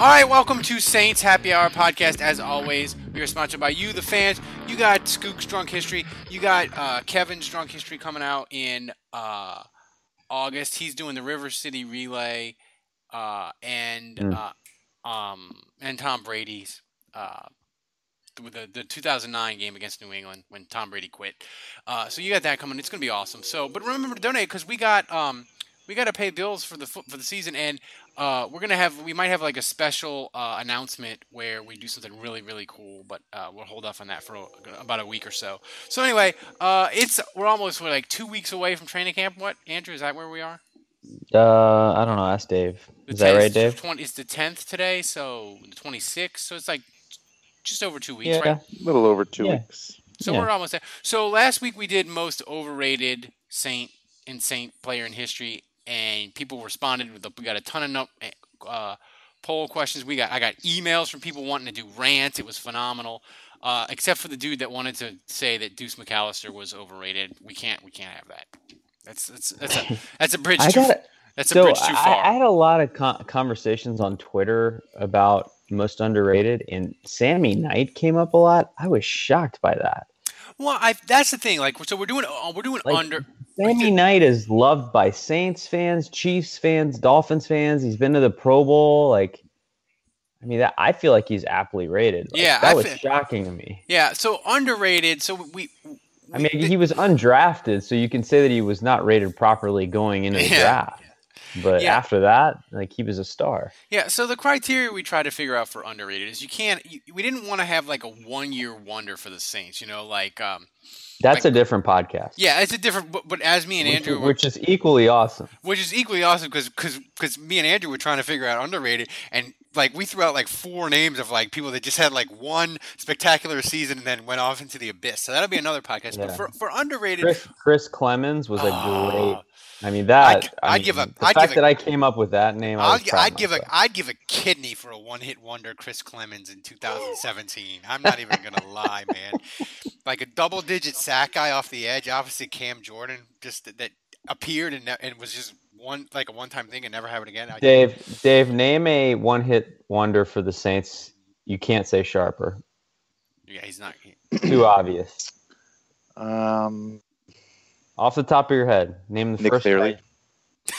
All right, welcome to Saints Happy Hour podcast. As always, we are sponsored by you, the fans. You got Skook's Drunk History. You got uh, Kevin's Drunk History coming out in uh, August. He's doing the River City Relay, uh, and Mm. uh, um, and Tom Brady's uh, the, the 2009 game against New England when Tom Brady quit. Uh, so you got that coming. It's going to be awesome. So, but remember to donate because we got um, we got to pay bills for the for the season, and uh, we're gonna have we might have like a special uh, announcement where we do something really really cool, but uh, we'll hold off on that for a- about a week or so. So anyway, uh, it's we're almost we're like two weeks away from training camp. What Andrew is that where we are? Uh, I don't know. Ask Dave. The Is that right, Dave? Twenty. It's the tenth today, so the twenty sixth. So it's like just over two weeks, Yeah. right? A little over two Yeah. weeks. So Yeah. we're almost there. So last week we did most overrated Saint and Saint player in history, and people responded with. A, we got a ton of uh, poll questions. We got I got emails from people wanting to do rants. It was phenomenal. Uh, except for the dude that wanted to say that Deuce McAllister was overrated. We can't we can't have that. That's that's that's a that's a bridge I too. got That's a so bridge too I. I had a lot of con- conversations on Twitter about most underrated, and Sammy Knight came up a lot. I was shocked by that. Well, I that's the thing. Like so, we're doing uh, we're doing Like, under. Sammy Knight is loved by Saints fans, Chiefs fans, Dolphins fans. He's been to the Pro Bowl. Like, I mean, that, I feel like he's aptly rated. Like, Yeah, that I was shocking to me. Yeah, so underrated. So we. I mean, he was undrafted, so you can say that he was not rated properly going into the Yeah. draft. But Yeah. after that, like he was a star. Yeah, so the criteria we try to figure out for underrated is you can't. You, we didn't want to have like a one-year wonder for the Saints. You know, like um, That's Like- a different podcast. yeah, it's a different. But, but as me and which, Andrew, were, which is equally awesome. which is equally awesome because because because me and Andrew were trying to figure out underrated, and like we threw out like four names of like people that just had like one spectacular season and then went off into the abyss. So that'll be another podcast. But for for underrated, Chris Chris Clemens was a Oh, great. I mean that. I'd- I I'd mean, give a- the I'd fact give a- that I came up with that name. I I'll, was proud I'd give a myself. I'd give a kidney for a one hit wonder, Chris Clemens in 2017. I'm not even gonna lie, man. Like a double digit sack guy off the edge. Obviously, Cam Jordan just that, that appeared and, and was just one like a one time thing and never happened again. I, Dave, Dave, name a one-hit wonder for the Saints. You can't say Sharper. yeah, he's not. he- Too obvious. Um, Off the top of your head, name the Nick first Fairley. guy.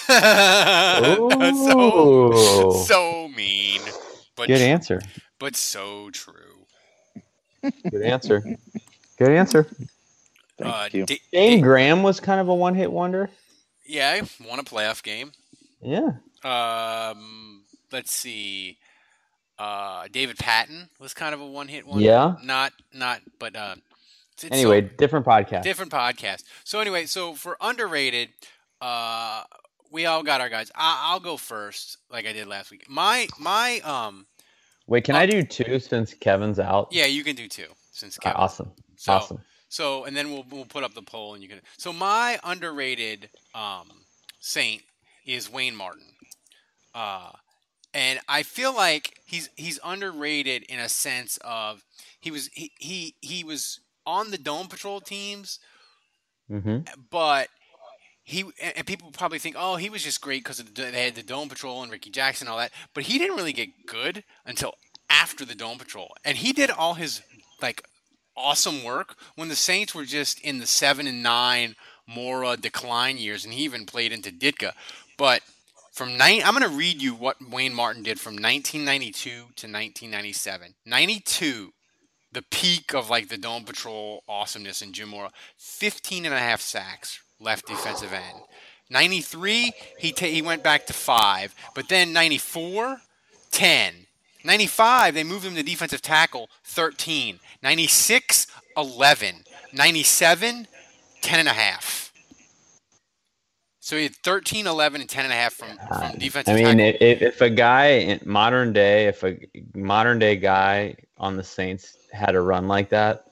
so so mean, but Good tr- answer. but so true. Good answer. Good answer. thank Uh, you. Da- Dane Da- Graham was kind of a one-hit wonder. yeah, I won a playoff game. Yeah. Um, let's see. Uh, David Patten was kind of a one-hit wonder. Yeah. Not not, but uh, it's- Anyway, so- different podcast. different podcast. So anyway, so for underrated, uh, we all got our guys. I, I'll go first, like I did last week. My my um, Wait, can I do two since Kevin's out? yeah, you can do two since Kevin. Awesome. So, awesome. So and then we'll we'll put up the poll and you can. So my underrated um saint is Wayne Martin. Uh and I feel like he's he's underrated in a sense of he was he he, he was on the dome patrol teams hmm but he and people probably think, oh, he was just great because they had the Dome Patrol and Rickey Jackson and all that, but he didn't really get good until after the Dome Patrol, and he did all his like awesome work when the Saints were just in the seven and nine Mora uh, decline years, and he even played into Ditka. But from nine, I'm going to read you what Wayne Martin did from 1992 to 1997. 92, the peak of like the Dome Patrol awesomeness in Jim Mora, 15 and a half sacks, left defensive end. 93, he he went back to five, but then 94, 10. 95, they moved him to defensive tackle, 13. 96, 11. 97, 10 and a half. So he had 13, 11, and 10 and a half from, from defensive I mean, if, if a guy in modern day, if a modern day guy on the Saints had a run like that,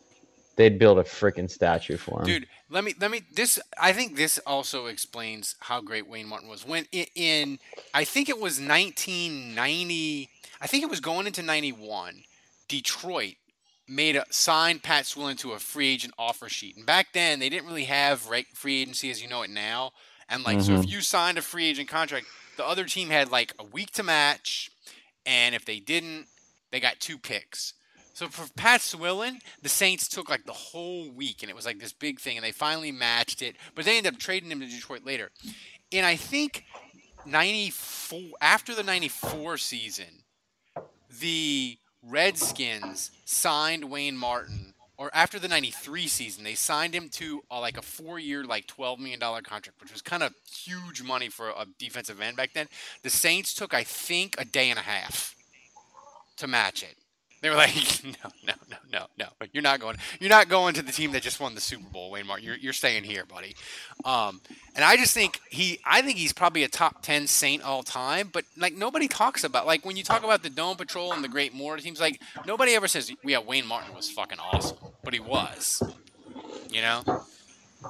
they'd build a freaking statue for him. Dude, let me let me this I think this also explains how great Wayne Martin was. When in, in I think it was 1990 I think it was going into 91, Detroit made a signed Pat Swilling to a free agent offer sheet. And back then they didn't really have free agency as you know it now. And like so if Mhm. you signed a free agent contract, the other team had like a week to match and if they didn't, they got two picks. So for Pat Swilling, the Saints took like the whole week, and it was like this big thing, and they finally matched it. But they ended up trading him to Detroit later. And I think '94 after the '94 season, the Redskins signed Wayne Martin, or after the '93 season, they signed him to uh, like a four-year, like twelve million dollar contract, which was kind of huge money for a defensive end back then. The Saints took, I think, a day and a half to match it. They were like, no, no, no, no, no. You're not going. You're not going to the team that just won the Super Bowl, Wayne Martin. You're, you're staying here, buddy. Um, and I just think he. I think he's probably a top ten Saint all time. But like nobody talks about like when you talk about the Dome Patrol and the Great Mora teams, like nobody ever says, yeah, Wayne Martin was fucking awesome, but he was. You know,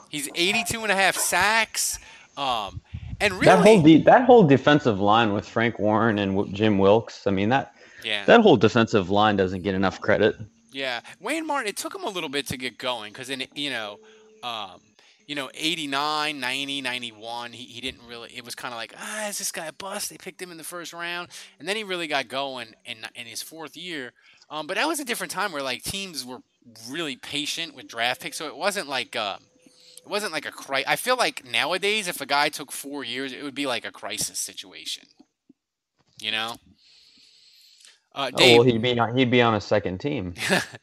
he's 82 and a half sacks. Um, and really, That whole de- that whole defensive line with Frank Warren and W- Jim Wilks. I mean that yeah. that whole defensive line doesn't get enough credit. Yeah, Wayne Martin. It took him a little bit to get going because in you know, um, you know, 89, 90, 91, he, he didn't really. It was kind of like ah, is this guy a bust? They picked him in the first round, and then he really got going in in his fourth year. Um, but that was a different time where like teams were really patient with draft picks, so it wasn't like. Uh, it wasn't like a cri- I feel like nowadays, if a guy took four years, it would be like a crisis situation. You know. Uh, Oh, well, he'd be on, he'd be on a second team.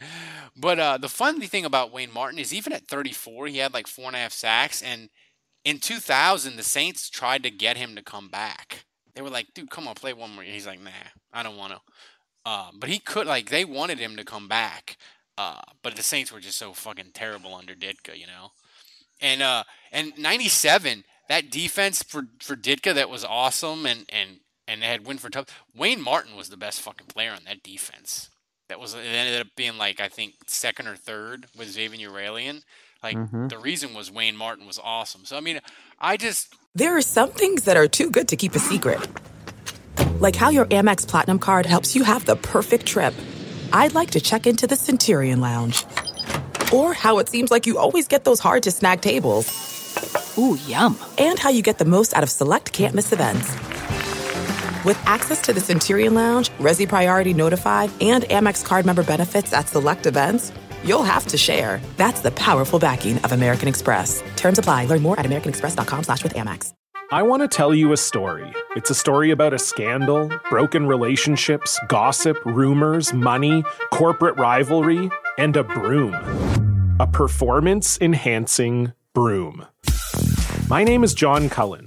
but uh, the funny thing about Wayne Martin is even at 34, he had like four and a half sacks. And in 2000, the Saints tried to get him to come back. They were like, dude, come on, play one more. year." He's like, nah, I don't want to. Uh, but he could, like, they wanted him to come back. Uh, but the Saints were just so fucking terrible under Ditka, you know? And uh, and 97, that defense for, for Ditka that was awesome and, and, and they had Winfred Tubb. Wayne Martin was the best fucking player on that defense. That was it ended up being like I think second or third with Xavier Aurelian. Like Mhm. the reason was Wayne Martin was awesome. So I mean, I just There are some things that are too good to keep a secret. Like how your Amex Platinum card helps you have the perfect trip. I'd like to check into the Centurion Lounge. Or how it seems like you always get those hard to snag tables. Ooh, yum. And how you get the most out of select can't miss events. With access to the Centurion Lounge, Resy Priority Notified, and Amex card member benefits at select events, you'll have to share. That's the powerful backing of American Express. Terms apply. Learn more at americanexpress.com slash with Amex. I want to tell you a story. It's a story about a scandal, broken relationships, gossip, rumors, money, corporate rivalry, and a broom. A performance enhancing broom. My name is John Cullen.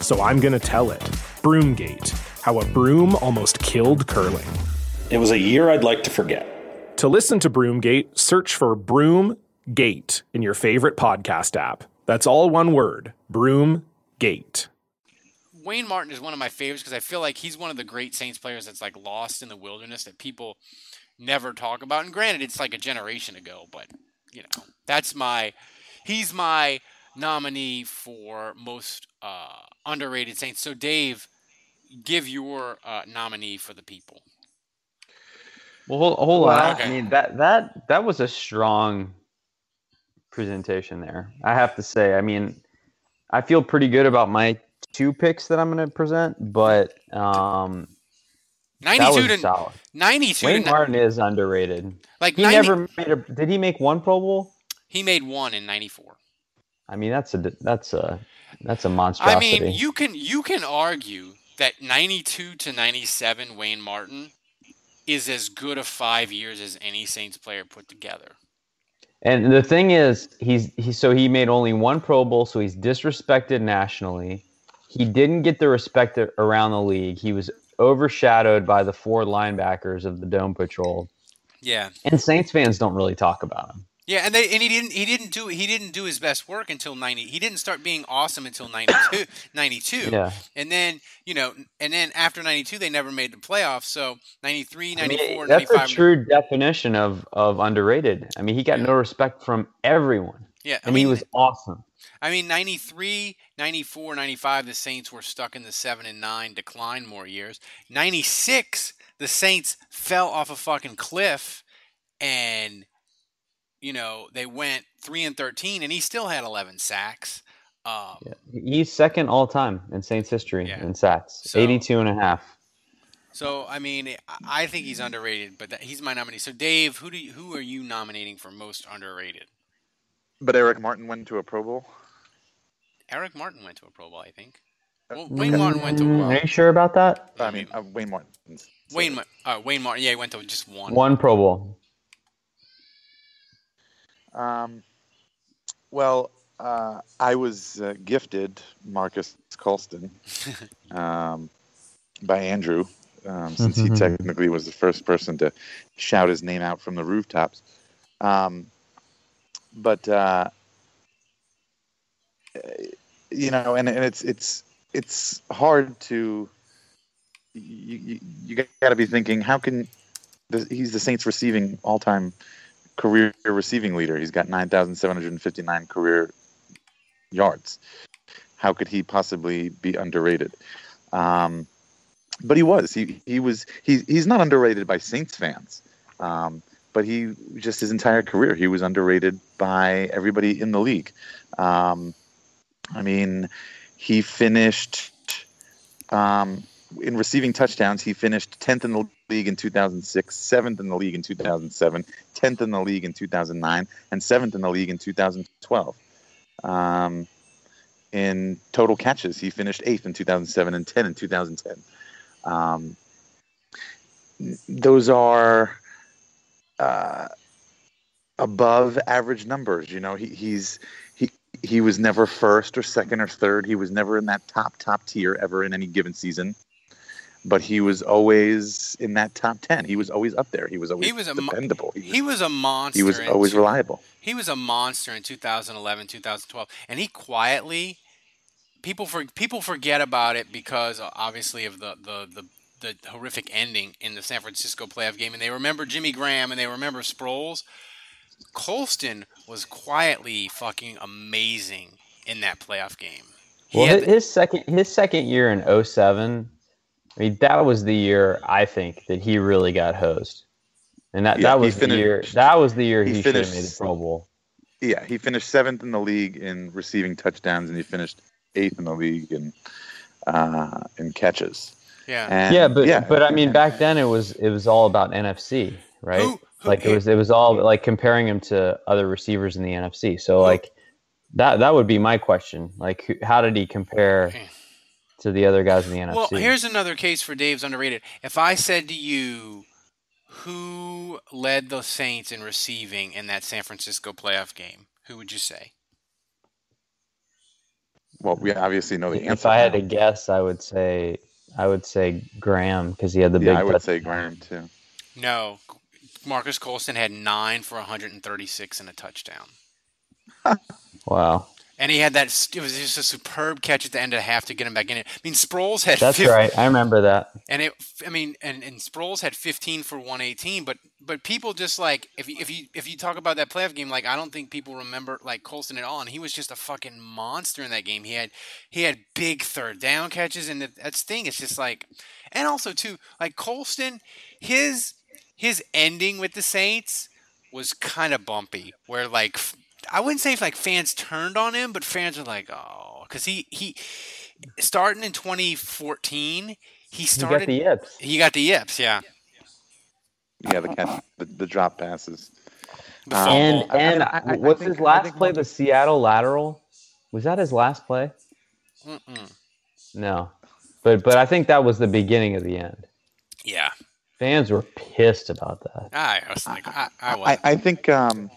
so I'm going to tell it. Broomgate How a Broom Almost Killed Curling. It was a year I'd like to forget. To listen to Broomgate, search for Broomgate in your favorite podcast app. That's all one word Broomgate. Wayne Martin is one of my favorites because I feel like he's one of the great Saints players that's like lost in the wilderness that people never talk about. And granted, it's like a generation ago, but you know, that's my he's my nominee for most uh, underrated Saints. So Dave, give your uh, nominee for the people. Well, hold, hold Well, on. okay. I mean that that that was a strong presentation there. I have to say. I mean, I feel pretty good about my two picks that I'm going to present, but um, that 92 was to solid. 92 Wayne to ni- Martin is underrated. Like he 90 never made a. Did he make one Pro Bowl? He made one in 94. I mean, that's a that's a that's a monstrosity. I mean, you can you can argue that 92 to 97 Wayne Martin is as good a 5 years as any Saints player put together. And the thing is, he's he so he made only one Pro Bowl, so he's disrespected nationally. He didn't get the respect around the league. He was overshadowed by the four linebackers of the Dome Patrol, Yeah. and Saints fans don't really talk about him. Yeah, and they and he didn't he didn't do he didn't do his best work until 90. He didn't start being awesome until 92 92. Yeah. And then, you know, and then after 92 they never made the playoffs. So 93, I mean, 94, that's 95 a true definition of of underrated. I mean, he got no respect from everyone. Yeah, I and he was awesome. I mean, 93, 94, 95, the Saints were stuck in the 7 and 9 decline Mora years. 96, the Saints fell off a fucking cliff and, you know, they went 3 and 13, and he still had 11 sacks. Um, He's second all time in Saints history in sacks, So- 82 and a half. So, I mean, I- I think he's underrated, but that, he's my nominee. So, Dave, who do you, who are you nominating for most underrated? But Eric Martin went to a Pro Bowl. Eric Martin went to a Pro Bowl, I think. Uh, Well, Wayne Martin went to Mm, one. Are you sure about that? I mean, uh, Wayne Martin. Wayne, uh, Wayne Martin, yeah, he went to just one. One Pro Bowl. Um, well, uh, I was uh, gifted Marques Colston um, by Andrew, um, since he Mhm. technically was the first person to shout his name out from the rooftops. Um, but uh, you know, and, and it's it's it's hard to you you, you got to be thinking how can the, he's the Saints receiving all time career receiving leader. He's got 9,759 career yards. How could he possibly be underrated? Um, but he was. He he was. He, he's not underrated by Saints fans. Um, but he just his entire career he was underrated by everybody in the league. Um, I mean, he finished um, in receiving touchdowns. He finished 10th in the league in 2006, 7th in the league in 2007, 10th in the league in 2009, and 7th in the league in 2012. Um, in total catches, he finished 8th in 2007 and 10 in 2010. Um, those are uh, above average numbers. You know, he, he's he he was never first or second or third. He was never in that top top tier ever in any given season. But he was always in that top ten. He was always up there. He was always He was a mo- dependable. He was, He was a monster. he was always two- reliable. He was a monster in 2011, 2012, and he quietly people for people forget about it because uh, obviously of the the the the horrific ending in the San Francisco playoff game, and they remember Jimmy Graham and they remember Sproles. Colston was quietly fucking amazing in that playoff game. He Well, had his, his second his second year in 07, I mean that was the year I think that he really got hosed, and that, Yeah, that he was the year that was the year he he, should have finished- made the Pro Bowl. Yeah, he finished seventh in the league in receiving touchdowns, and he finished eighth in the league in uh, in catches. Yeah. And, yeah, but yeah, but I mean back then it was it was all about NFC, right? Who- who- like it was it was all like comparing him to other receivers in the NFC. So like that that would be my question. Like who- how did he compare to the other guys in the NFC? Well, here's another case for Dave's underrated. If I said to you, who led the Saints in receiving in that San Francisco playoff game, who would you say? Well, we obviously know the answer. if. I had now. to guess, I would say I would say Graham because he had the big. yeah, I would touch- say Graham too. No, Marques Colston had nine for 136 and a touchdown. Wow. And he had that. It was just a superb catch at the end of the half to get him back in it. I mean, Sproles had. That's 50, right. I remember that. And it. I mean, and and Sproles had 15 for 118. But but people just like if you if you if you talk about that playoff game, like I don't think people remember like Colston at all. And he was just a fucking monster in that game. He had he had big third down catches, and the, that's the thing. It's just like, and also too like Colston, his his ending with the Saints was kind of bumpy, where like I wouldn't say if like fans turned on him, but fans are like, oh, because he he starting in 2014, he started. He got the yips. He got the yips, yeah. Yeah, the catch, the, the drop passes. Um, And I- I- and I- I what's think- his last play? The Seattle lateral. Was that his last play? Mm-mm. No, but but I think that was the beginning of the end. Yeah, Fans were pissed about that. I was like, I, I was. I, I think um,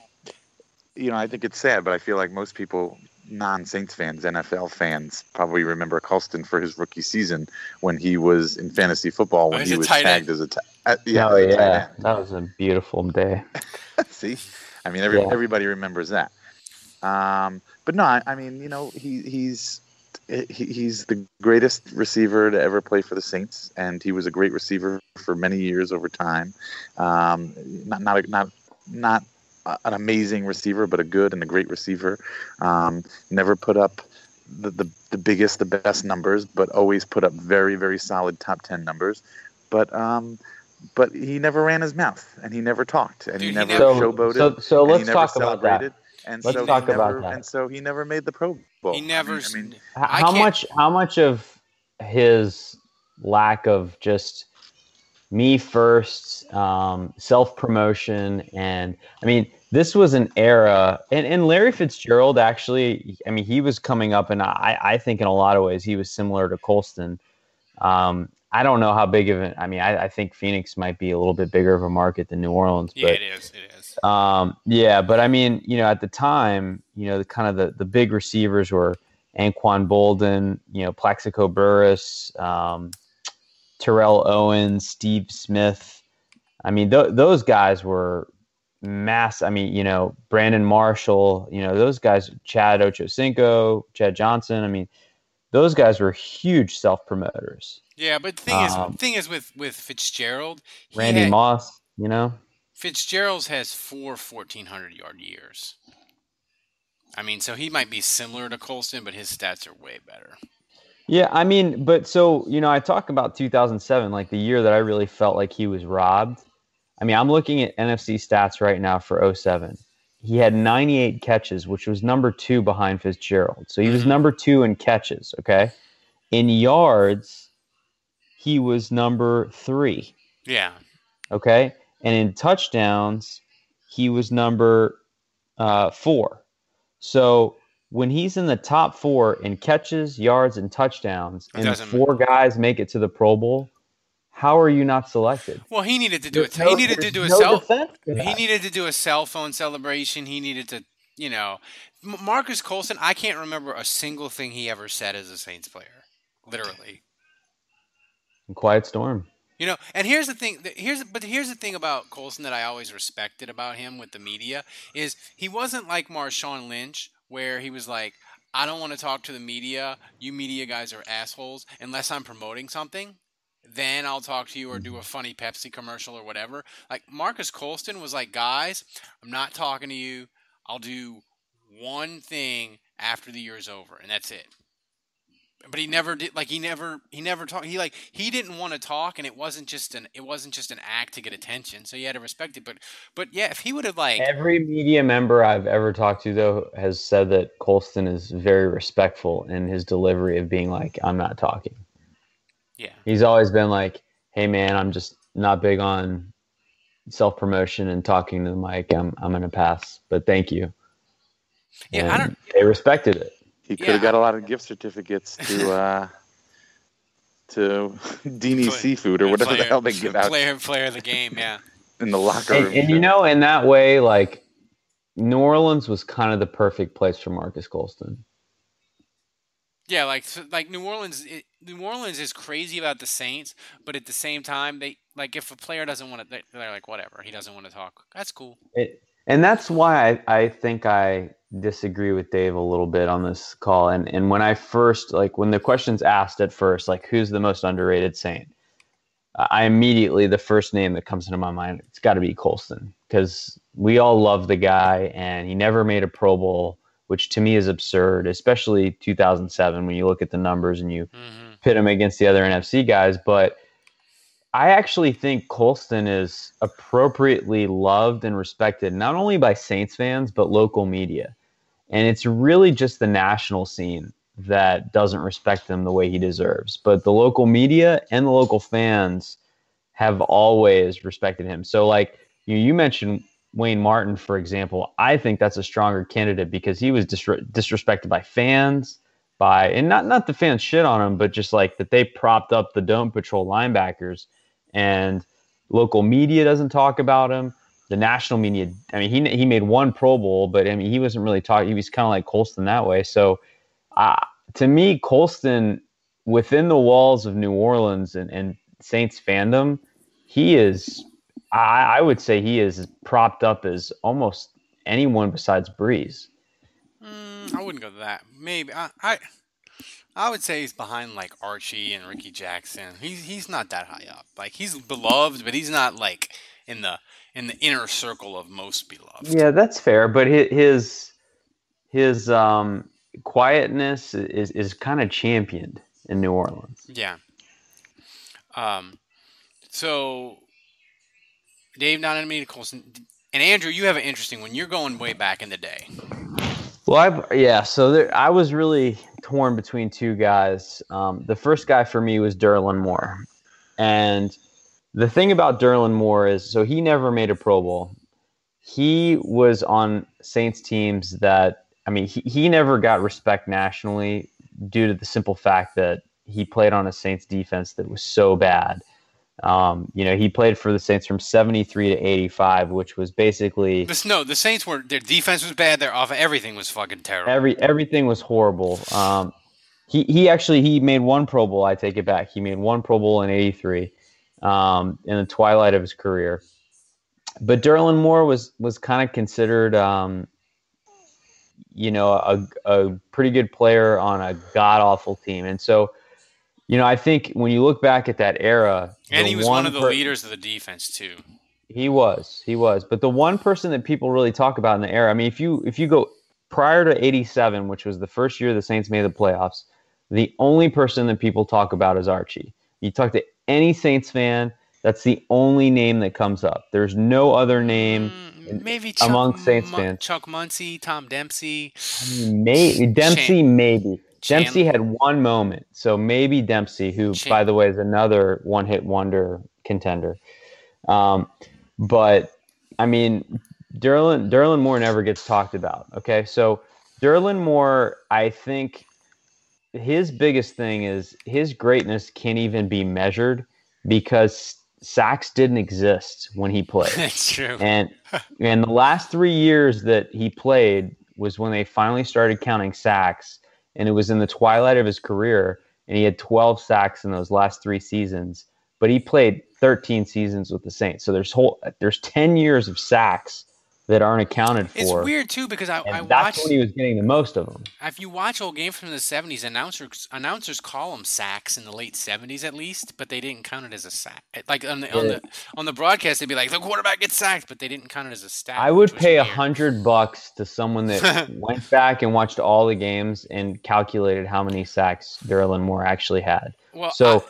you know I think it's sad, but I feel like most people, non-Saints fans, NFL fans, probably remember Colston for his rookie season when he was in fantasy football when he's he was tagged end. as a t- uh, yeah, oh as a tight yeah, that was a beautiful day. See, I mean every, Yeah. everybody remembers that. Um, but no, I, I mean you know he he's he, he's the greatest receiver to ever play for the Saints, and he was a great receiver for many years over time. Um, not not a, not not a- an amazing receiver, but a good and a great receiver. Um, never put up the, the the biggest, the best numbers, but always put up very very solid top ten numbers. But um, but he never ran his mouth, and he never talked, and he Dude, he never So- showboated. so- so and he let's never talk about that. And Let's so talk he about never, that. And so he never made the Pro Bowl. he never. I mean, H- I how much how much of his lack of just me first um, self promotion and i mean this was an era and, and larry fitzgerald actually i mean he was coming up and i, I think in a lot of ways he was similar to colston um, i don't know how big of an i mean I, I think phoenix might be a little bit bigger of a market than new orleans yeah, but it is. It is. um, yeah, but I mean, you know, at the time, you know, the kind of the, the big receivers were Anquan Boldin, you know, Plaxico Burress, um, Terrell Owens, Steve Smith. I mean, th- those guys were mass. I mean, you know, Brandon Marshall, you know, those guys, Chad Ochocinco, Chad Johnson. I mean, those guys were huge self promoters. Yeah, but the thing Um, is, thing is with with Fitzgerald, Randy had- Moss, you know. Fitzgerald's has four 1400 yard years. I mean, so he might be similar to Colston, but his stats are way better. Yeah, I mean, but so, you know, I talk about 2007, like the year that I really felt like he was robbed. I mean, I'm looking at NFC stats right now for 07. He had 98 catches, which was number two behind Fitzgerald. So he was number two in catches, okay? In yards, he was number three, Yeah. okay? And in touchdowns, he was number uh, four. So when he's in the top four in catches, yards, and touchdowns, It and doesn't- four guys make it to the Pro Bowl, how are you not selected? Well, he needed to do it. no- he needed to do a no cell. He needed to do a cell phone celebration. He needed to, you know, Marques Colston. I can't remember a single thing he ever said as a Saints player. Literally. Quiet storm. You know, and here's the thing. Here's but here's the thing about Colston that I always respected about him with the media is he wasn't like Marshawn Lynch, where he was like, "I don't want to talk to the media. You media guys are assholes unless I'm promoting something. Then I'll talk to you or do a funny Pepsi commercial or whatever." Like Marques Colston was like, "Guys, I'm not talking to you. I'll do one thing after the year's over, and that's it." But he never did like he never he never talked he like he didn't want to talk and it wasn't just an it wasn't just an act to get attention so you had to respect it but but yeah if he would have like Every media member I've ever talked to, though, has said that Colston is very respectful in his delivery of being like, I'm not talking. yeah He's always been like, hey, man, I'm just not big on self promotion and talking to the mic. I'm, I'm going to pass, but thank you. Yeah, I don't- They respected it. He could have got a lot of gift certificates to uh, to Dini Seafood or whatever the hell they give out player player of the game yeah in the locker room. and you know, in that way, like, New Orleans was kind of the perfect place for Marques Colston. yeah like like New Orleans it, New Orleans is crazy about the Saints but at the same time they like if a player doesn't want to they- they're like whatever he doesn't want to talk that's cool It, and that's why I, I think I disagree with Dave a little bit on this call. And and when I first like when the question's asked at first, like who's the most underrated Saint, I immediately the first name that comes into my mind it's got to be Colston because we all love the guy and he never made a Pro Bowl, which to me is absurd, especially 2007 when you look at the numbers and you mm-hmm. pit him against the other NFC guys. But I actually think Colston is appropriately loved and respected not only by Saints fans but local media, and it's really just the national scene that doesn't respect him the way he deserves. But the local media and the local fans have always respected him. So, like you, you mentioned Wayne Martin, for example, I think that's a stronger candidate because he was disre- disrespected by fans, by and not not the fans shit on him, but just like that they propped up the Dome Patrol linebackers, and local media doesn't talk about him. The national media, I mean, he he made one Pro Bowl, but I mean, he wasn't really talking. He was kind of like Colston that way. So uh, to me, Colston within the walls of New Orleans and, and Saints fandom, he is, I, I would say, he is propped up as almost anyone besides Brees. Mm, I wouldn't go that. Maybe I, I, I would say he's behind like Archie and Rickey Jackson. He's he's not that high up. Like he's beloved, but he's not like in the in the inner circle of most beloved. Yeah, that's fair. But his his, um quietness is is kind of championed in New Orleans. Yeah. Um. So, Dave, not animated Colston, and Andrew, you have an interesting one. You're going way back in the day. Well, I've, yeah. So there, I was really torn between two guys. Um, the first guy for me was Derland Moore, and the thing about Derland Moore is, so he never made a Pro Bowl. He was on Saints teams that, I mean, he, he never got respect nationally due to the simple fact that he played on a Saints defense that was so bad. Um, you know, he played for the Saints from 73 to 85, which was basically This, no, the Saints were their defense was bad. Their off everything was fucking terrible. every everything was horrible. Um, he he actually he made one Pro Bowl. I take it back. He made one Pro Bowl in '83, um, in the twilight of his career. But Derland Moore was was kind of considered, um, you know, a a pretty good player on a god awful team, and so. You know, I think when you look back at that era, and he was one, one of the per- leaders of the defense too. he was, he was. But the one person that people really talk about in the era, I mean, if you if you go prior to '87, which was the first year the Saints made the playoffs, the only person that people talk about is Archie. You talk to any Saints fan, that's the only name that comes up. There's no other name in- Maybe Chuck among Saints fans. Chuck Muncie, Tom Dempsey. May, Dempsey, Chan- maybe. Chan- Dempsey had one moment, so maybe Dempsey, who, Chan- by the way, is another one-hit wonder contender. Um, but I mean, Derland Derland Moore never gets talked about. Okay, so Derland Moore, I think his biggest thing is his greatness can't even be measured because sacks didn't exist when he played. That's true. And and the last three years that he played was when they finally started counting sacks, and it was in the twilight of his career, and he had 12 sacks in those last three seasons. But he played 13 seasons with the Saints, so there's whole there's 10 years of sacks that aren't accounted for. It's weird too because I, I that's watched. when he was getting the most of them. If you watch old games from the '70s, announcers announcers call them sacks in the late '70s at least, but they didn't count it as a sack. Like on the on the on the broadcast, they'd be like, "The quarterback gets sacked," but they didn't count it as a sack. I would pay a hundred bucks to someone that went back and watched all the games and calculated how many sacks Derland Moore actually had. Well, so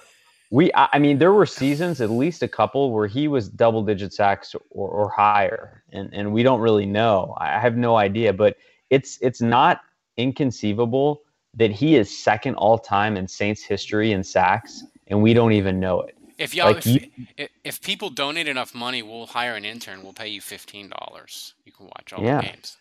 we, I mean, there were seasons, at least a couple, where he was double digit sacks or, or higher, and and we don't really know. I have no idea, but it's it's not inconceivable that he is second all time in Saints history in sacks, and we don't even know it. If y'all, Like, if, you- if, people donate enough money, we'll hire an intern. We'll pay you fifteen dollars. You can watch all Yeah. the games.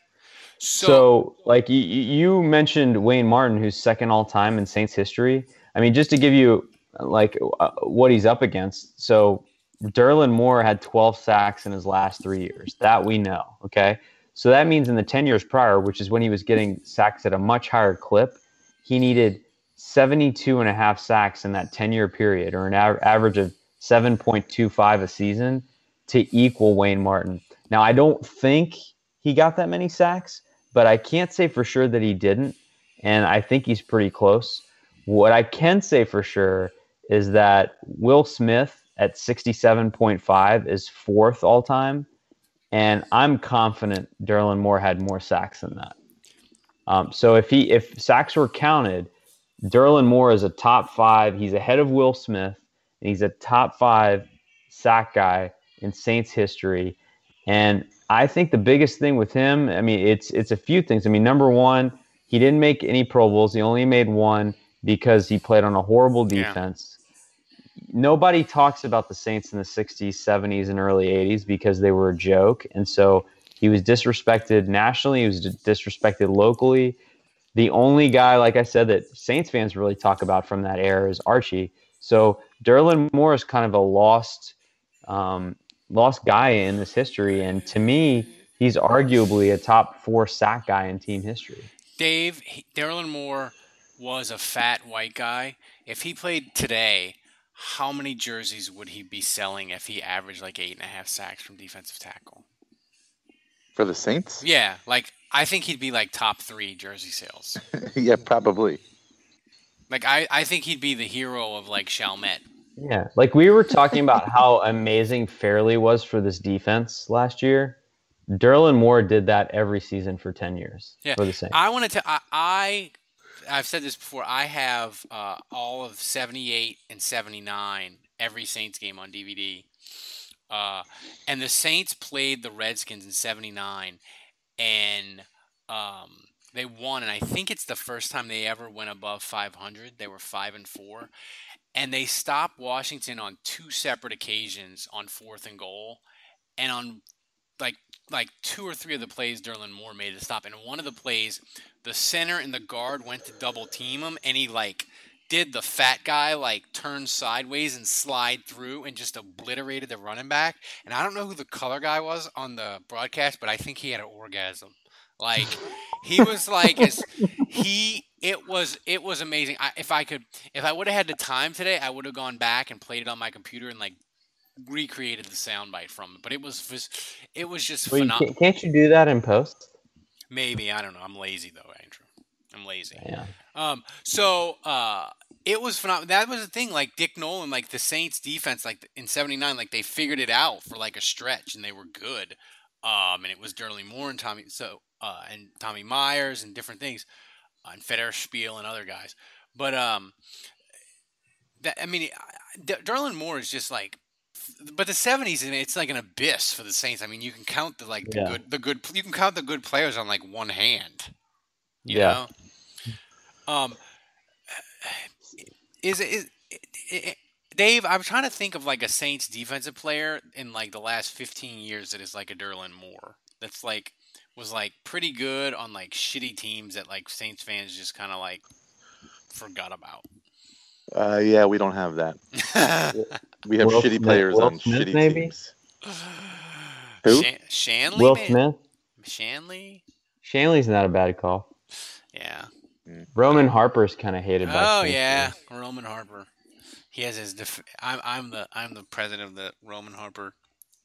So, like you, you mentioned Wayne Martin, who's second all time in Saints history. I mean, just to give you like uh, what he's up against. So, Derland Moore had 12 sacks in his last three years. That we know. Okay. So that means in the 10 years prior, which is when he was getting sacks at a much higher clip, he needed 72 and a half sacks in that 10 year period, or an average of 7.25 a season to equal Wayne Martin. Now, I don't think he got that many sacks, but I can't say for sure that he didn't. And I think he's pretty close. What I can say for sure is that Will Smith at 67.5 is fourth all time. And I'm confident Derland Moore had more sacks than that. Um, so if he if sacks were counted, Derland Moore is a top five. He's ahead of Will Smith, and he's a top five sack guy in Saints history. And I think the biggest thing with him, I mean, it's it's a few things. I mean, number one, he didn't make any Pro Bowls. He only made one because he played on a horrible defense. Yeah. Nobody talks about the Saints in the 60s, 70s, and early 80s because they were a joke. And so he was disrespected nationally, he was disrespected locally. The only guy, like I said, that Saints fans really talk about from that era is Archie. So Derland Moore is kind of a lost, um, lost guy in this history, and to me, he's arguably a top four sack guy in team history. Dave, Derland Moore was a fat white guy. If he played today, how many jerseys would he be selling if he averaged like eight and a half sacks from defensive tackle? For the Saints? Yeah, like I think he'd be like top three jersey sales. yeah, probably. Like I, I think he'd be the hero of like Chalmette. Yeah, like we were talking about how amazing Fairley was for this defense last year. Derland Moore did that every season for ten years yeah. for the Saints. I want to. I, I I've said this before. I have uh, all of '78 and '79 every Saints game on DVD. Uh, and the Saints played the Redskins in '79, and um, they won. And I think it's the first time they ever went above 500. They were five and four, and they stopped Washington on two separate occasions on fourth and goal, and on like like two or three of the plays Derland Moore made to stop. And one of the plays, the center and the guard went to double team him, and he like did the fat guy like turn sideways and slide through and just obliterated the running back. And I don't know who the color guy was on the broadcast, but I think he had an orgasm. Like he was like he it was it was amazing. I, if I could if I would have had the time today, I would have gone back and played it on my computer and like recreated the soundbite from it. But it was it was just phenomenal. Can't you do that in post? Maybe I don't know. I'm lazy though, Andrew. I'm lazy. Yeah. Um. So uh, it was phenomenal. That was the thing. Like Dick Nolan, like the Saints defense, like in '79, like they figured it out for like a stretch, and they were good. Um, and it was Derland Moore and Tommy, so uh, and Tommy Myers and different things, uh, and Federspiel and other guys. But um, that I mean, D- Derland Moore is just like, but the '70s, it's like an abyss for the Saints. I mean, you can count the like the yeah. good, the good, you can count the good players on like one hand. yeah. Know? Um, is it, is it, Dave? I'm trying to think of like a Saints defensive player in like the last 15 years that is like a Derland Moore. That's like was like pretty good on like shitty teams that like Saints fans just kind of like forgot about. Uh, yeah, we don't have that. we have Will shitty Smith, players Will on Smith, shitty maybe? teams. Who? Sh- Shanle. Will Smith. Shanle. Shanle's not a bad call. Yeah. Roman Harper's kind of hated by. Oh yeah, Roman Harper. He has his. Def- I'm I'm the I'm the president of the Roman Harper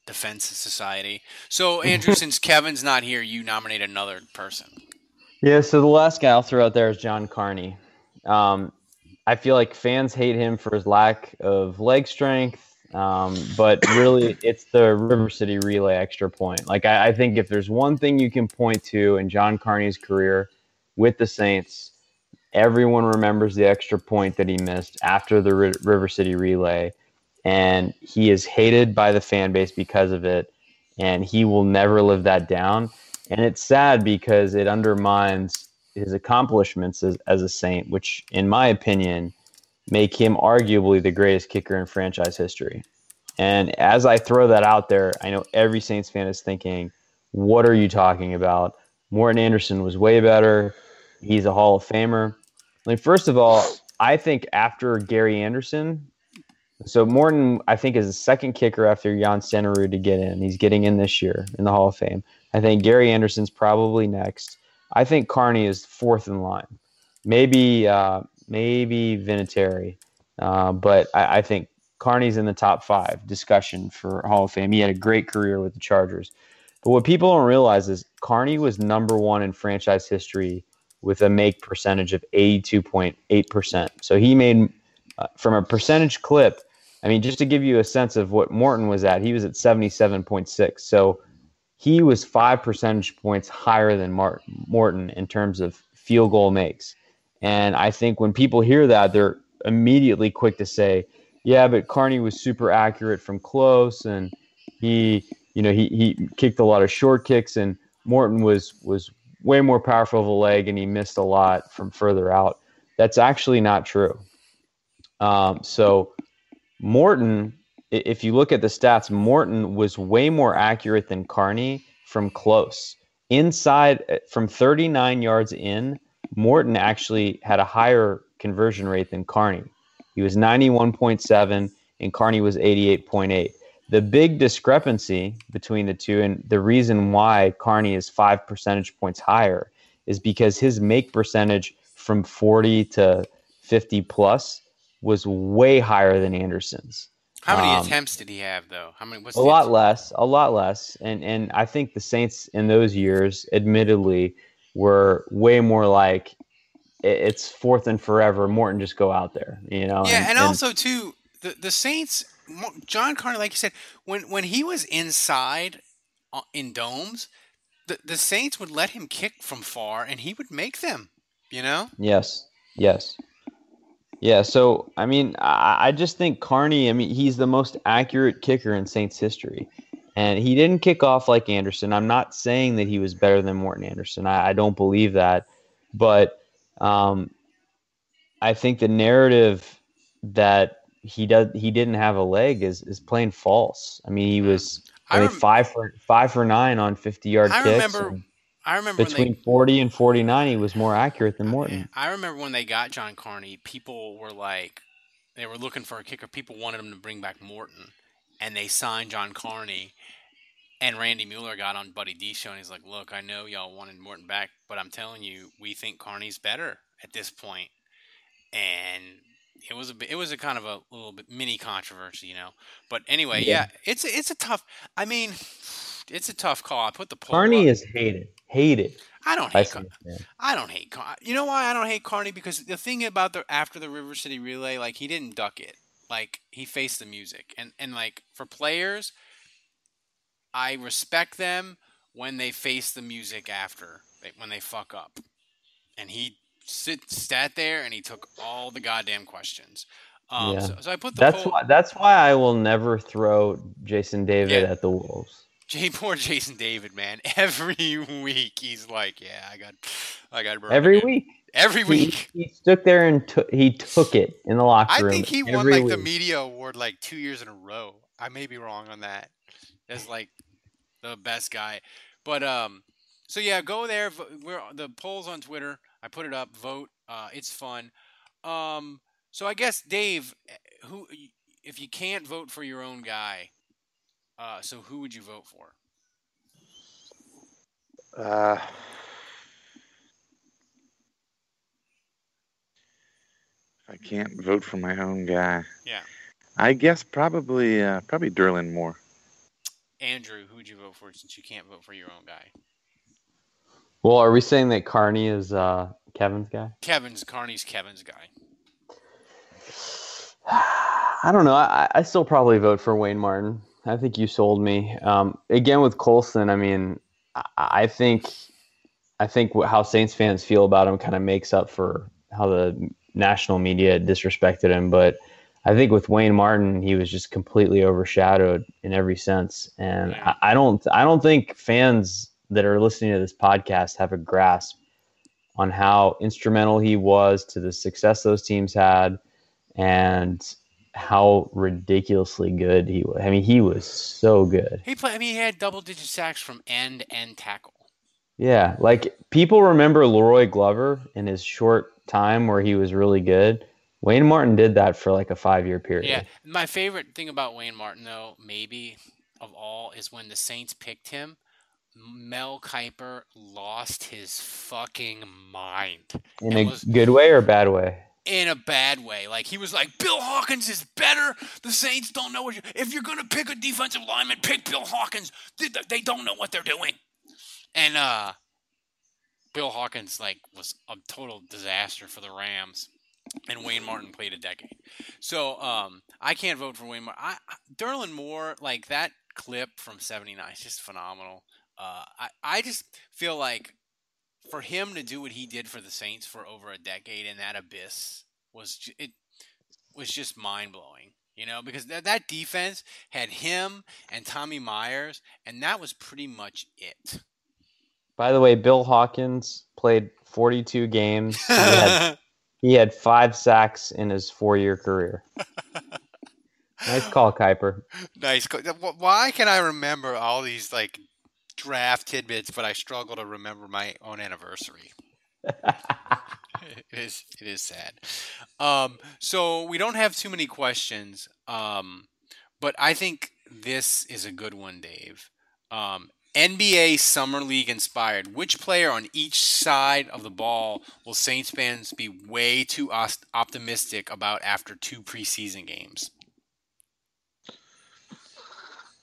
Defense Society. So Andrew, since Kevin's not here, you nominate another person. Yeah. So the last guy I'll throw out there is John Carney. Um, I feel like fans hate him for his lack of leg strength. Um, but really, it's the River City relay extra point. Like, I, I, think if there's one thing you can point to in John Carney's career with the Saints, everyone remembers the extra point that he missed after the R- River City relay. And he is hated by the fan base because of it. And he will never live that down. And it's sad because it undermines his accomplishments as, as a Saint, which, in my opinion, make him arguably the greatest kicker in franchise history. And as I throw that out there, I know every Saints fan is thinking, what are you talking about? Morten Andersen was way better. He's a Hall of Famer. Like, first of all, I think after Gary Anderson, so Morten, I think, is the second kicker after Jan Stenerud to get in. He's getting in this year in the Hall of Fame. I think Gary Anderson's probably next. I think Carney is fourth in line. Maybe uh, maybe Vinatieri, uh, but I, I, think Carney's in the top five discussion for Hall of Fame. He had a great career with the Chargers. But what people don't realize is Carney was number one in franchise history with a make percentage of 82.8%. So he made, uh, from a percentage clip, I mean, just to give you a sense of what Morten was at, he was at 77.6. So he was five percentage points higher than Mart- Morten in terms of field goal makes. And I think when people hear that, they're immediately quick to say, yeah, but Carney was super accurate from close and he, you know, he, he kicked a lot of short kicks and Morten was, was way more powerful of a leg and he missed a lot from further out. That's actually not true. Um, so Morten, if you look at the stats, Morten was way more accurate than Carney from close. Inside uh, from 39 yards in, Morten actually had a higher conversion rate than Carney. He was 91.7 and Carney was 88.8. The big discrepancy between the two and the reason why Carney is 5 percentage points higher is because his make percentage from 40 to 50 plus was way higher than Andersen's. How many Um, attempts did he have though? How many? What's a lot less, a lot less, and and I think the Saints in those years, admittedly, were way more like it's fourth and forever. Morten just go out there, you know. Yeah, and, also too, the the Saints, John Carney, like you said, when when he was inside uh, in domes, the the Saints would let him kick from far, and he would make them. You know. yes, yes, yeah. So I mean, I, I just think Carney. I mean, he's the most accurate kicker in Saints history. And he didn't kick off like Andersen. I'm not saying that he was better than Morten Andersen. I, I don't believe that. But um, I think the narrative that he does he didn't have a leg is is plain false. I mean, he was I rem- five for five for nine on 50 yard I kicks. remember. and I remember when between they 40 and 49, he was more accurate than Morten. I remember when they got John Carney, people were like, they were looking for a kicker. People wanted him to bring back Morten, and they signed John Carney. And Randy Mueller got on Buddy D show, and he's like, "Look, I know y'all wanted Morten back, but I'm telling you, we think Carney's better at this point." And it was a it was a kind of a little bit mini controversy, you know. But anyway, yeah, Yeah. it's a, it's a tough. I mean, it's a tough call. I put the poll Carney up. is hated. Hated. I don't hate Car- Saints. I don't hate Car- You know why I don't hate Carney? Because the thing about the after the River City Relay, like he didn't duck it. Like he faced the music, and and like for players, I respect them when they face the music after when they fuck up, and he sit sat there and he took all the goddamn questions. Um, yeah. so, so I put the that's poll. why that's why I will never throw Jason David Yeah. at the Wolves. J poor Jason David, man. Every week he's like, "Yeah, I got, I got burned Every again." week. Every week. He, stood there and took he took it in the locker I room. I think he won like the media award like two years in a row. I may be wrong on that. As like the best guy, but um, so yeah, go there. We're the polls on Twitter. I put it up. Vote. Uh, it's fun. Um, so I guess Dave, eh, who if you can't vote for your own guy, uh, so who would you vote for? Uh, I can't vote for my own guy. Yeah, I guess probably uh, probably Derland Moore. Andrew, who would you vote for since you can't vote for your own guy? Well, are we saying that Carney is uh, Kevin's guy? Kevin's Carney's Kevin's guy. I don't know. I, I still probably vote for Wayne Martin. I think you sold me. Um, again with Colston, I mean, I, I think, I think how Saints fans feel about him kind of makes up for how the national media disrespected him. But I think with Wayne Martin, he was just completely overshadowed in every sense. And I, I don't, I don't think fans that are listening to this podcast have a grasp on how instrumental he was to the success those teams had and how ridiculously good he was. I mean, he was so good. He played. I mean, he had double digit sacks from end and tackle. Yeah, like people remember La'Roi Glover in his short time where he was really good. Wayne Martin did that for like a five year period. Yeah, my favorite thing about Wayne Martin, though, maybe of all, is when the Saints picked him. Mel Kiper lost his fucking mind. In a was- good way or bad way? In a bad way. Like he was like, Bill Hawkins is better. The Saints don't know what you. If you're gonna pick a defensive lineman, pick Bill Hawkins. They, they don't know what they're doing. And uh, Bill Hawkins like was a total disaster for the Rams, and Wayne Martin played a decade. So um, I can't vote for Wayne Martin. I, Derland Moore, like that clip from '79, is just phenomenal. Uh, I I just feel like for him to do what he did for the Saints for over a decade in that abyss was ju- it was just mind blowing. You know, because that that defense had him and Tommy Myers, and that was pretty much it. By the way, Bill Hawkins played 42 games. He had, he had five sacks in his four-year career. nice call, Kiper. Nice. Why can I remember all these like draft tidbits, but I struggle to remember my own anniversary? it is. It is sad. Um, so we don't have too many questions, um, but I think this is a good one, Dave. Um, NBA Summer League inspired. Which player on each side of the ball will Saints fans be way too os- optimistic about after two preseason games?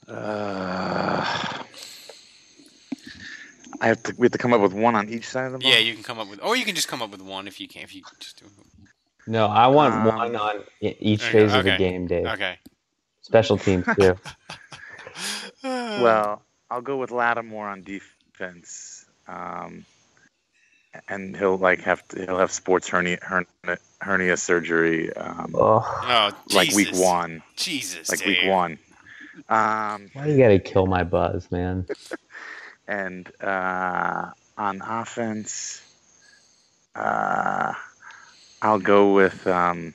Uh, I have to. We have to come up with one on each side of the ball. Yeah, you can come up with, or you can just come up with one if you can. If you just do. No, I want Um, one on each Okay, phase of the game, Dave. Okay. Special teams too. Well, I'll go with Lattimore on defense. Um, and he'll like have to, he'll have sports hernia hernia, hernia surgery. Um, oh, Oh, like week one. Jesus, Like week one. Um, why you gotta kill my buzz, man? and uh, on offense, uh, I'll go with um,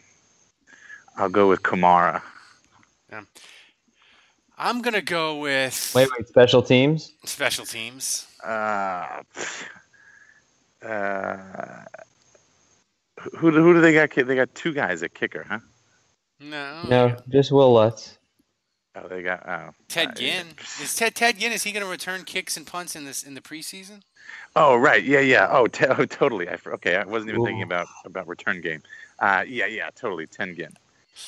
I'll go with Kamara. I'm gonna go with Wait, wait, special teams. special teams. Uh, uh, who do- who do they got? They got two guys at kicker, huh? No. No, just Will Lutz. Oh, they got oh. Ted uh, Ginn. Is Ted Ted Ginn? Is he gonna return kicks and punts in this in the preseason? Oh right, yeah, yeah. Oh, te- oh totally. I, okay, I wasn't even thinking about about return game. Uh, yeah, yeah, totally. Ted Ginn.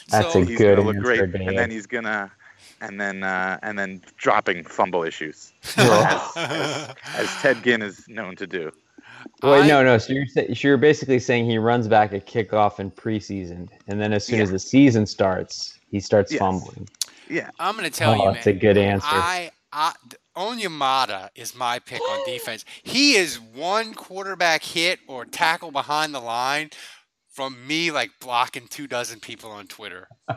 That's So- a He's good gonna look great, Dave. and then he's gonna, and then uh, and then dropping fumble issues, as, as, as Ted Ginn is known to do. Wait, I- no, no. So you're so you're basically saying he runs back a kickoff in preseason, and then as soon as the season starts, he starts Yes. fumbling. Yeah. I'm gonna tell Oh, you, man. that's a good answer. I, I Onyemata is my pick on defense. He is one quarterback hit or tackle behind the line from me, like blocking two dozen people on Twitter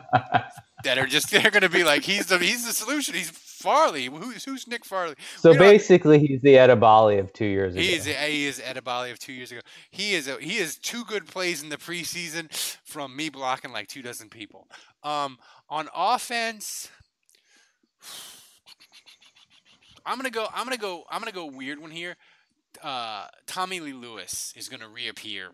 that are just they're gonna be like, he's the he's the solution. He's Fairley. Who's who's Nick Fairley? So basically, he's the Edebali of two years ago. He is he is Edebali of two years ago. He is a, he is two good plays in the preseason from me blocking like two dozen people. Um, on offense, I'm gonna go. I'm gonna go. I'm gonna go weird one here. Uh, Tommy Lee Lewis is gonna reappear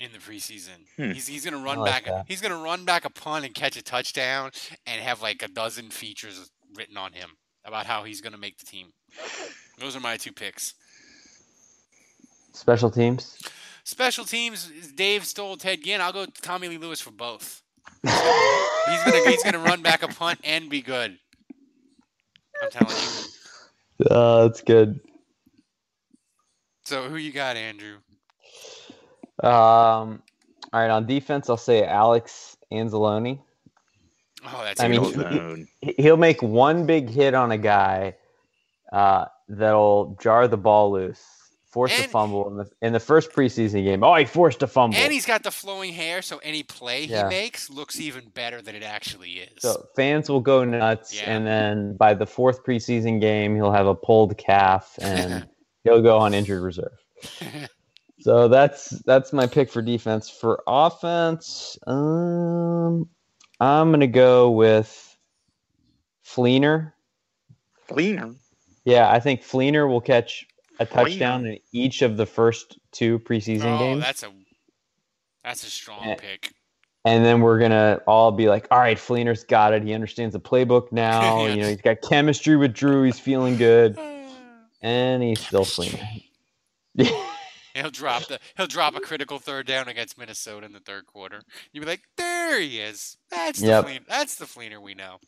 in the preseason. Hmm. He's he's gonna run like back. that. He's gonna run back a punt and catch a touchdown and have like a dozen features written on him about how he's gonna make the team. Those are my two picks. Special teams. Special teams. Dave stole Ted Ginn. I'll go Tommy Lee Lewis for both. he's gonna he's gonna run back a punt and be good. I'm telling you. Uh, that's good. So who you got, Andrew? Um, all right, on defense, I'll say Alex Anzalone. Oh, that's I mean, he- one. Zone. he- he'll make one big hit on a guy uh, that'll jar the ball loose, force a fumble in the in the first preseason game. Oh, he forced a fumble. and he's got the flowing hair, so any play Yeah. he makes looks even better than it actually is. So fans will go nuts, Yeah. and then by the fourth preseason game, he'll have a pulled calf, and he'll go on injured reserve. So that's that's my pick for defense. For offense, um, I'm gonna go with Fleener. Fleener. Yeah, I think Fleener will catch a Fleener. touchdown in each of the first two preseason oh, games. that's a that's a strong Yeah. pick. And then we're gonna all be like, "All right, Fleener's got it. He understands the playbook now. You know, he's got chemistry with Drew. He's feeling good." And he's still Fleener. He'll drop the he'll drop a critical third down against Minnesota in the third quarter. You'd be like, there he is. That's the Yep. Fleener. That's the Fleener we know.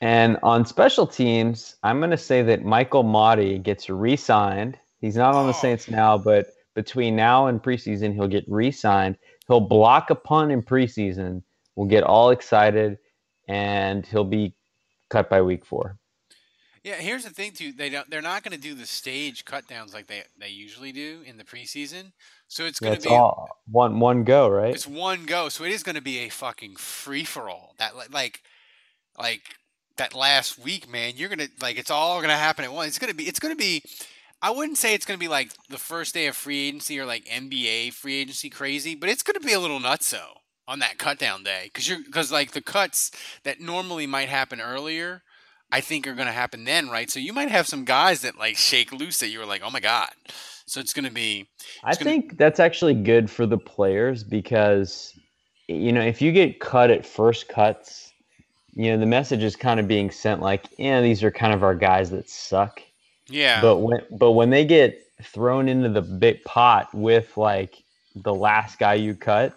And on special teams, I'm going to say that Michael Mauti gets re-signed. He's not on the oh. Saints now, but between now and preseason, he'll get re-signed. He'll block a punt in preseason. We'll get all excited, and he'll be cut by week four. Yeah, here's the thing too. They don't. They're not going to do the stage cutdowns like they they usually do in the preseason. So it's going to That's be all one one go, right? it's one go. So it is going to be a fucking free for all. That like like that last week, man. You're gonna like it's all gonna happen at once. It's gonna be. It's gonna be. I wouldn't say it's gonna be like the first day of free agency or like NBA free agency crazy, but it's gonna be a little nutso on that cutdown day because you're because like the cuts that normally might happen earlier. I think are going to happen then, right? So you might have some guys that like shake loose that you were like, oh my god. So it's going to be. I think that's actually good for the players because, you know, if you get cut at first cuts, you know, the message is kind of being sent like, yeah, these are kind of our guys that suck. Yeah. But when but when they get thrown into the big pot with like the last guy you cut,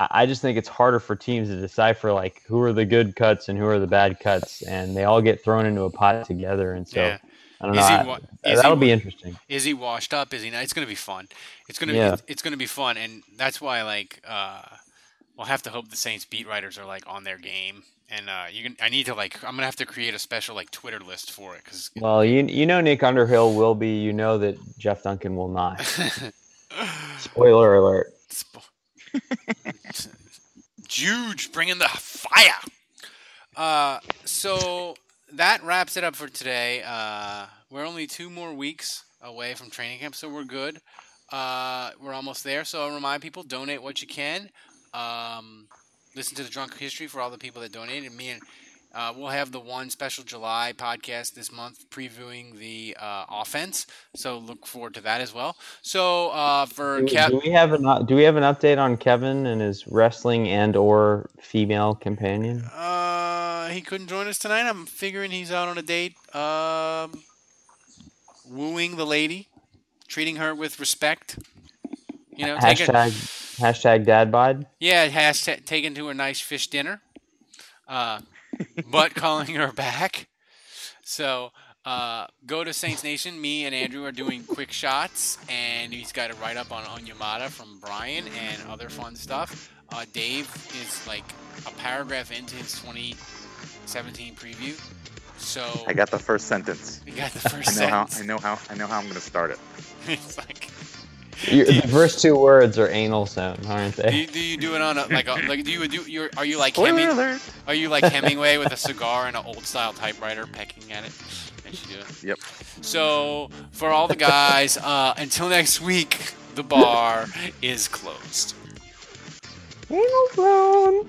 I, I just think it's harder for teams to decipher like who are the good cuts and who are the bad cuts, and they all get thrown into a pot together. And so Yeah. I don't know. Is he I- wa- is that'll be interesting. Is he washed up? Is he not? It's going to be fun. It's going to Yeah. be it's going to be fun, and that's why like uh, we'll have to hope the Saints beat writers are like on their game, and uh, you can. I need to like I'm gonna have to create a special like Twitter list for it because Well, you you know Nick Underhill will be. You know that Jeff Duncan will not. Spoiler alert. Juge bringing the fire. Uh, so that wraps it up for today. Uh, we're only two more weeks away from training camp, so we're good. Uh, we're almost there. So I'll remind people: donate what you can. Um, listen to the drunk history for all the people that donated. Me and uh, we'll have the one special July podcast this month previewing the uh, offense. So look forward to that as well. So uh, for Do, Kev, do we have an do we have an update on Kevin and his wrestling and or female companion? Uh, he couldn't join us tonight. I'm figuring he's out on a date, um, wooing the lady, treating her with respect. You know, taking, hashtag hashtag dad bod. yeah, hashtag taken to a nice fish dinner, uh, but calling her back. So uh, go to Saints Nation. Me and Andrew are doing quick shots, and he's got a write up on on Yamada from Brian and other fun stuff. Uh, Dave is like a paragraph into his 2017 preview. So I got the first sentence. You got the first I know how. I know how. I know how I'm going to start it. it's like You, the first two words are anal zone, aren't do they? you, do you do it on a like a, like do you do you're you like Spoiler Heming, alert. are you like Hemingway with a cigar and an old style typewriter pecking at it? I should do it. Yep. So for all the guys, uh, until next week, the bar is closed. Anal zone.